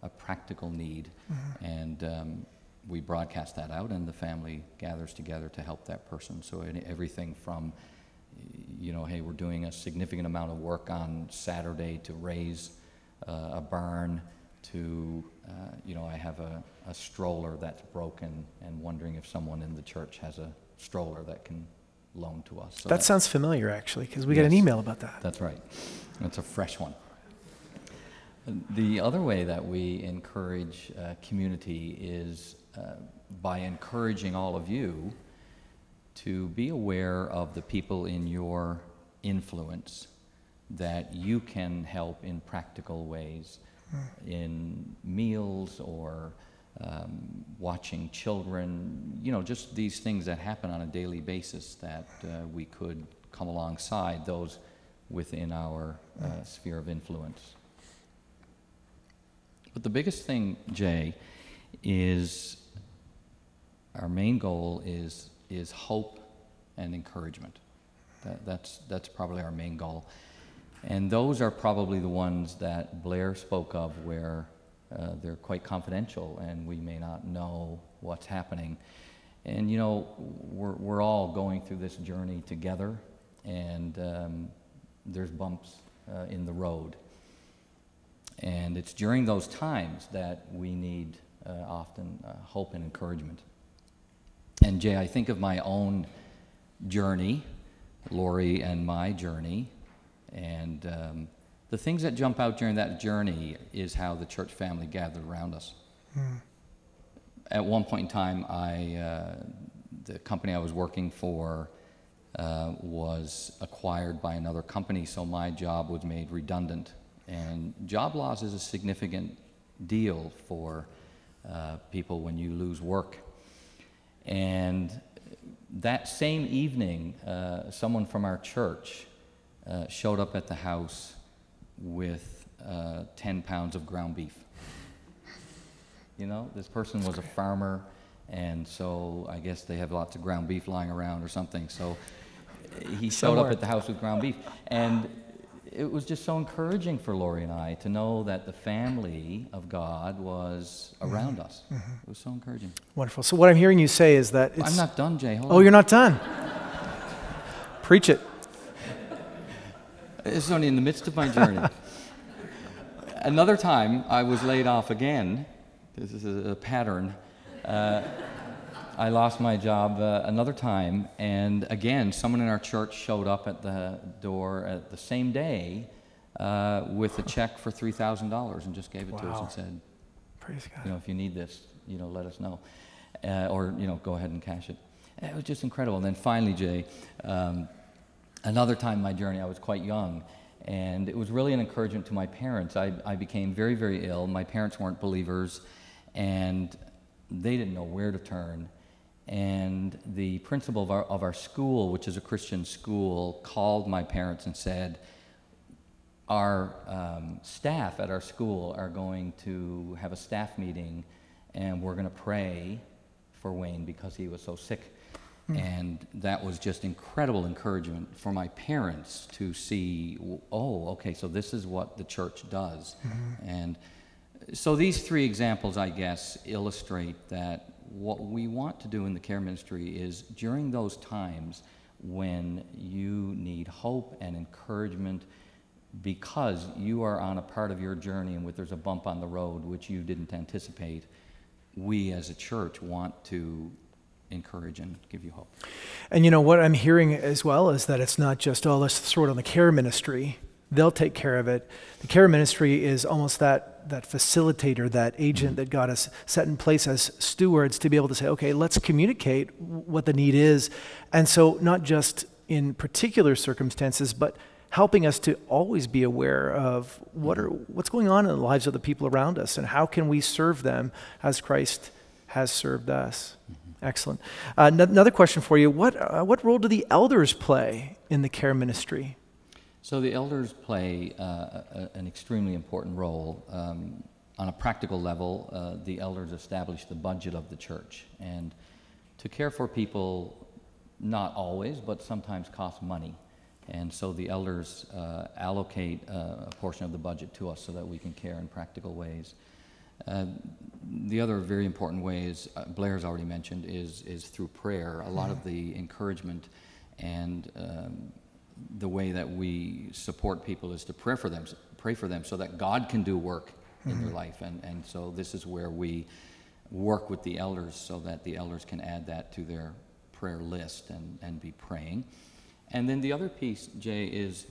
a practical need. Mm-hmm. And um, we broadcast that out, and the family gathers together to help that person. So everything from you know, hey, we're doing a significant amount of work on Saturday to raise uh, a barn, to, uh, you know, I have a, a stroller that's broken and wondering if someone in the church has a, stroller that can loan to us. So that sounds familiar, actually, because we got an email about that. That's right. It's a fresh one. The other way that we encourage uh, community is uh, by encouraging all of you to be aware of the people in your influence that you can help in practical ways in meals or um, watching children, you know, just these things that happen on a daily basis that uh, we could come alongside those within our uh, sphere of influence. But the biggest thing, Jay, is our main goal is, is hope and encouragement. That, that's, that's probably our main goal. And those are probably the ones that Blair spoke of where uh, they're quite confidential and we may not know what's happening. And you know, we're, we're all going through this journey together, and um, there's bumps uh, in the road. And it's during those times that we need uh, often uh, hope and encouragement. And Jay, I think of my own journey, Lori and my journey, and um, the things that jump out during that journey is how the church family gathered around us. At one point in time, I, uh, the company I was working for uh, was acquired by another company, so my job was made redundant. And job loss is a significant deal for uh, people when you lose work. And that same evening, uh, someone from our church uh, showed up at the house with uh, 10 pounds of ground beef. You know, this person was a farmer, and so I guess they have lots of ground beef lying around or something. So he showed Somewhere. up at the house with ground beef. And it was just so encouraging for Lori and I to know that the family of God was around us. It was so encouraging. Wonderful. So, what I'm hearing you say is that it's. I'm not done, Jay. Hold oh, on. you're not done. Preach it. It's only in the midst of my journey. Another time, I was laid off again. This is a, a pattern. Uh, I lost my job uh, another time, and again, someone in our church showed up at the door at the same day uh, with a check for three thousand dollars and just gave it to us and said, Praise God. you know, if you need this, you know, let us know, uh, or you know, go ahead and cash it. And it was just incredible. And then finally, Jay, um, another time in my journey, I was quite young, and it was really an encouragement to my parents. I, I became very, very ill. My parents weren't believers, and they didn't know where to turn. And the principal of our, of our school, which is a Christian school, called my parents and said, our um, staff at our school are going to have a staff meeting and we're going to pray for Wayne because he was so sick. And that was just incredible encouragement for my parents to see, oh, okay, so this is what the church does. And so these three examples, I guess, illustrate that what we want to do in the care ministry is during those times when you need hope and encouragement because you are on a part of your journey and there's a bump on the road which you didn't anticipate, we as a church want to encourage and give you hope. And you know what I'm hearing as well is that it's not just, oh, let's on the care ministry. They'll take care of it. The care ministry is almost that, that facilitator, that agent that God has set in place as stewards to be able to say, okay, let's communicate what the need is. And so, not just in particular circumstances, but helping us to always be aware of what are, what's going on in the lives of the people around us and how can we serve them as Christ has served us. Excellent. Uh, n- another question for you: What uh, what role do the elders play in the care ministry? So the elders play uh, a, an extremely important role. Um, on a practical level, uh, the elders establish the budget of the church, and to care for people, not always, but sometimes costs money. And so the elders uh, allocate uh, a portion of the budget to us so that we can care in practical ways. Uh, the other very important way is uh, Blair's already mentioned is is through prayer. A lot of the encouragement and um, the way that we support people is to pray for them, pray for them, so that God can do work in their mm-hmm. life. And and so this is where we work with the elders, so that the elders can add that to their prayer list and, and be praying. And then the other piece, Jay, is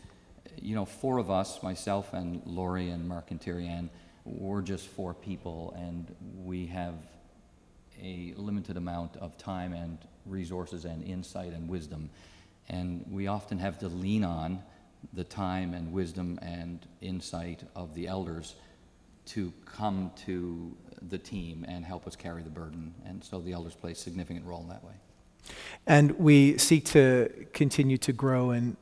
you know, four of us, myself and Lori and Mark and Ann, we're just four people, and we have a limited amount of time and resources and insight and wisdom. And we often have to lean on the time and wisdom and insight of the elders to come to the team and help us carry the burden. And so the elders play a significant role in that way. And we seek to continue to grow and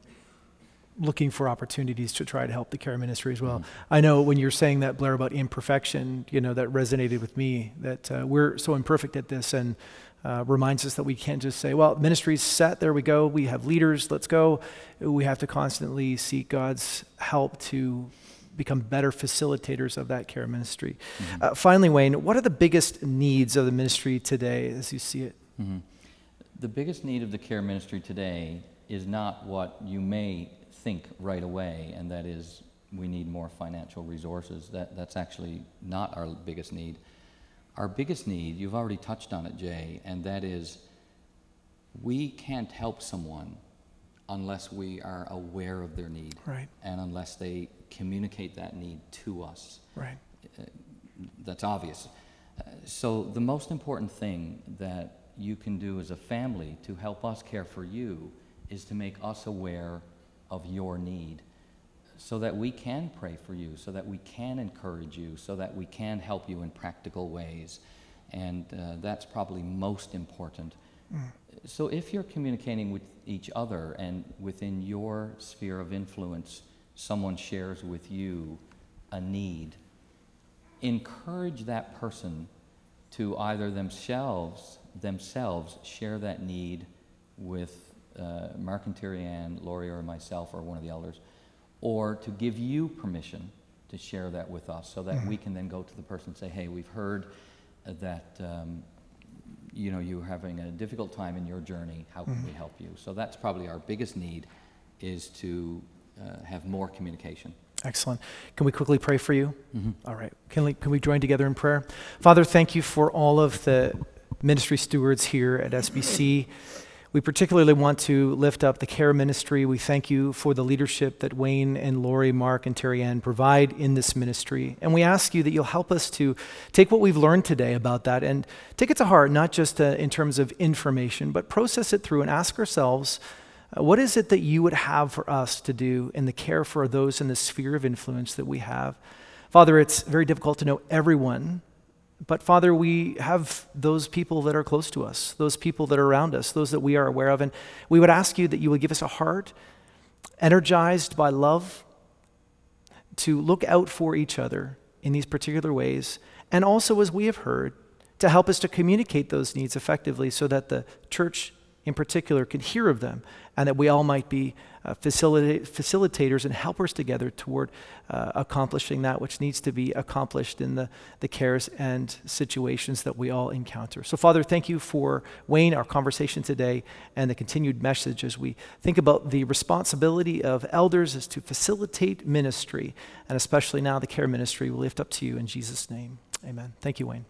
looking for opportunities to try to help the care ministry as well. Mm-hmm. I know when you're saying that, Blair, about imperfection, you know, that resonated with me, that uh, we're so imperfect at this and uh, reminds us that we can't just say, well, ministry's set, there we go, we have leaders, let's go. We have to constantly seek God's help to become better facilitators of that care ministry. Mm-hmm. Uh, finally, Wayne, what are the biggest needs of the ministry today as you see it? Mm-hmm. The biggest need of the care ministry today is not what you may think right away, and that is we need more financial resources. That, that's actually not our biggest need. Our biggest need, you've already touched on it, Jay, and that is we can't help someone unless we are aware of their need. Right. And unless they communicate that need to us. Right. Uh, that's obvious. Uh, so, the most important thing that you can do as a family to help us care for you is to make us aware of your need so that we can pray for you, so that we can encourage you, so that we can help you in practical ways. And uh, that's probably most important. Mm. So if you're communicating with each other and within your sphere of influence, someone shares with you a need, encourage that person to either themselves themselves share that need with uh, Mark and Terry Ann, Lori or myself or one of the elders, or to give you permission to share that with us so that mm-hmm. we can then go to the person and say, hey, we've heard that um, you know, you're having a difficult time in your journey. How can mm-hmm. we help you? So that's probably our biggest need is to uh, have more communication. Excellent. Can we quickly pray for you? Mm-hmm. All right. Can we, can we join together in prayer? Father, thank you for all of the ministry stewards here at SBC. We particularly want to lift up the care ministry. We thank you for the leadership that Wayne and Lori, Mark, and Terry Ann provide in this ministry. And we ask you that you'll help us to take what we've learned today about that and take it to heart, not just uh, in terms of information, but process it through and ask ourselves uh, what is it that you would have for us to do in the care for those in the sphere of influence that we have? Father, it's very difficult to know everyone but Father, we have those people that are close to us, those people that are around us, those that we are aware of. And we would ask you that you would give us a heart energized by love to look out for each other in these particular ways. And also, as we have heard, to help us to communicate those needs effectively so that the church in particular can hear of them and that we all might be uh, facilita- facilitators and helpers together toward uh, accomplishing that which needs to be accomplished in the, the cares and situations that we all encounter. So, Father, thank you for Wayne, our conversation today, and the continued message as we think about the responsibility of elders is to facilitate ministry, and especially now the care ministry. We lift up to you in Jesus' name. Amen. Thank you, Wayne.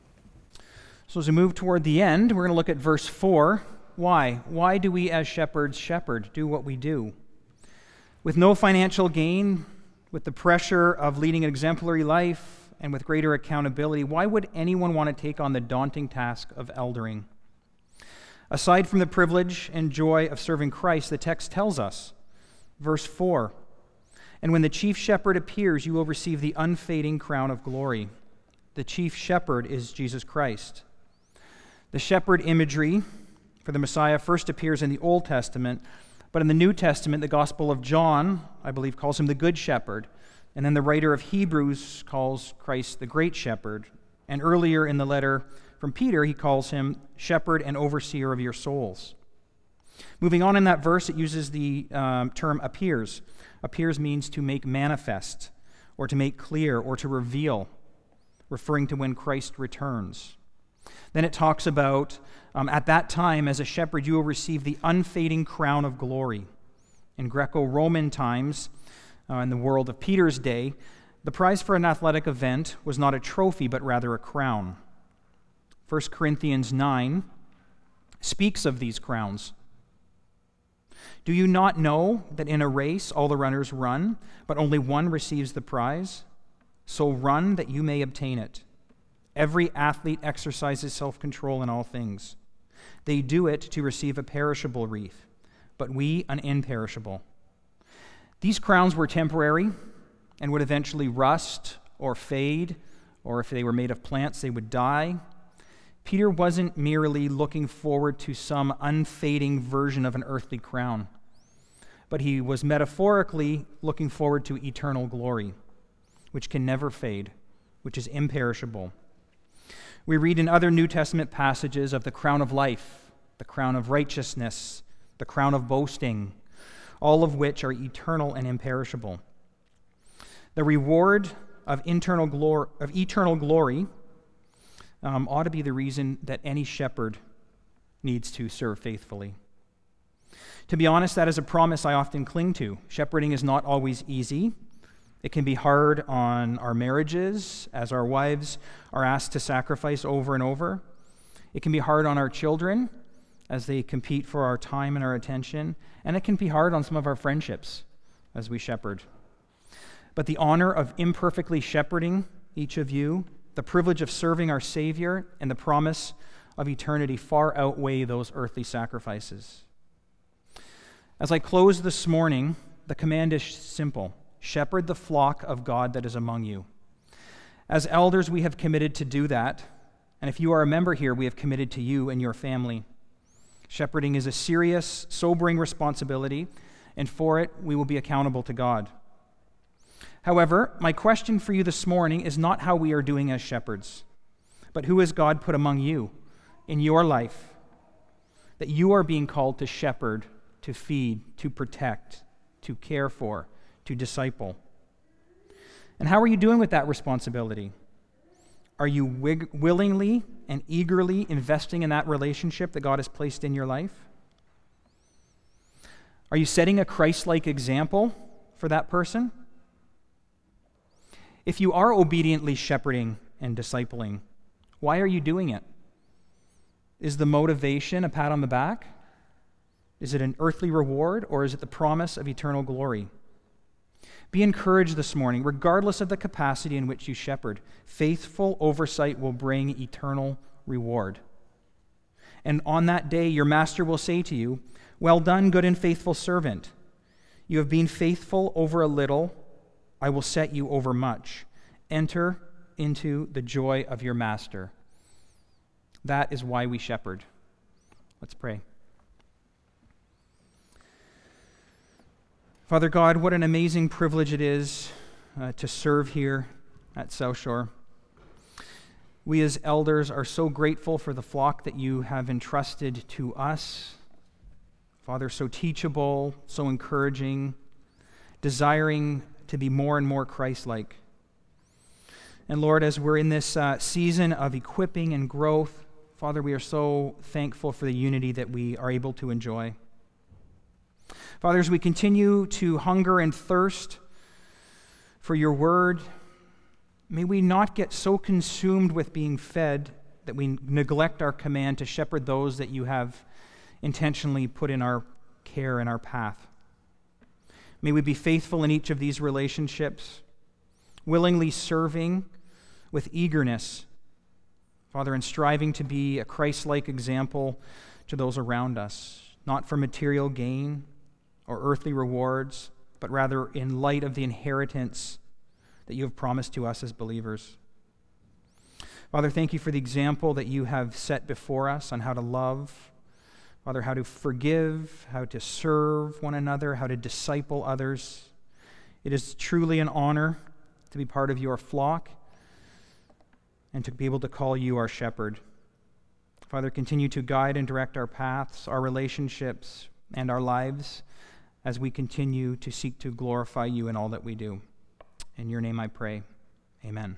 So, as we move toward the end, we're going to look at verse 4. Why? Why do we as shepherds shepherd, do what we do? With no financial gain, with the pressure of leading an exemplary life, and with greater accountability, why would anyone want to take on the daunting task of eldering? Aside from the privilege and joy of serving Christ, the text tells us, verse 4 And when the chief shepherd appears, you will receive the unfading crown of glory. The chief shepherd is Jesus Christ. The shepherd imagery for the Messiah first appears in the Old Testament but in the New Testament, the Gospel of John, I believe, calls him the Good Shepherd. And then the writer of Hebrews calls Christ the Great Shepherd. And earlier in the letter from Peter, he calls him Shepherd and Overseer of your souls. Moving on in that verse, it uses the um, term appears. Appears means to make manifest, or to make clear, or to reveal, referring to when Christ returns. Then it talks about um, at that time, as a shepherd, you will receive the unfading crown of glory. In Greco Roman times, uh, in the world of Peter's day, the prize for an athletic event was not a trophy, but rather a crown. 1 Corinthians 9 speaks of these crowns. Do you not know that in a race all the runners run, but only one receives the prize? So run that you may obtain it. Every athlete exercises self control in all things. They do it to receive a perishable wreath, but we an imperishable. These crowns were temporary and would eventually rust or fade, or if they were made of plants, they would die. Peter wasn't merely looking forward to some unfading version of an earthly crown, but he was metaphorically looking forward to eternal glory, which can never fade, which is imperishable. We read in other New Testament passages of the crown of life, the crown of righteousness, the crown of boasting, all of which are eternal and imperishable. The reward of, internal of eternal glory um, ought to be the reason that any shepherd needs to serve faithfully. To be honest, that is a promise I often cling to. Shepherding is not always easy. It can be hard on our marriages as our wives are asked to sacrifice over and over. It can be hard on our children as they compete for our time and our attention. And it can be hard on some of our friendships as we shepherd. But the honor of imperfectly shepherding each of you the privilege of serving our Savior and the promise of eternity far outweigh those earthly sacrifices. As I close this morning, the command is simple shepherd the flock of God that is among you. As elders, we have committed to do that. And if you are a member here, we have committed to you and your family. Shepherding is a serious, sobering responsibility, and for it, we will be accountable to God. However, my question for you this morning is not how we are doing as shepherds, but who has God put among you in your life that you are being called to shepherd, to feed, to protect, to care for, to disciple? And how are you doing with that responsibility? Are you wig- willingly and eagerly investing in that relationship that God has placed in your life? Are you setting a Christ like example for that person? If you are obediently shepherding and discipling, why are you doing it? Is the motivation a pat on the back? Is it an earthly reward or is it the promise of eternal glory? Be encouraged this morning, regardless of the capacity in which you shepherd. Faithful oversight will bring eternal reward. And on that day, your master will say to you, Well done, good and faithful servant. You have been faithful over a little I will set you over much. Enter into the joy of your master. That is why we shepherd. Let's pray. Father God, what an amazing privilege it is uh, to serve here at South Shore. We as elders are so grateful for the flock that you have entrusted to us. Father, so teachable, so encouraging, desiring to be more and more Christ like. And Lord, as we're in this uh, season of equipping and growth, Father, we are so thankful for the unity that we are able to enjoy. Father, as we continue to hunger and thirst for your word, may we not get so consumed with being fed that we neglect our command to shepherd those that you have intentionally put in our care and our path. May we be faithful in each of these relationships, willingly serving with eagerness, Father, and striving to be a Christ like example to those around us, not for material gain or earthly rewards, but rather in light of the inheritance that you have promised to us as believers. Father, thank you for the example that you have set before us on how to love Father, how to forgive, how to serve one another, how to disciple others. It is truly an honor to be part of your flock and to be able to call you our shepherd. Father, continue to guide and direct our paths, our relationships, and our lives as we continue to seek to glorify you in all that we do. In your name I pray. Amen.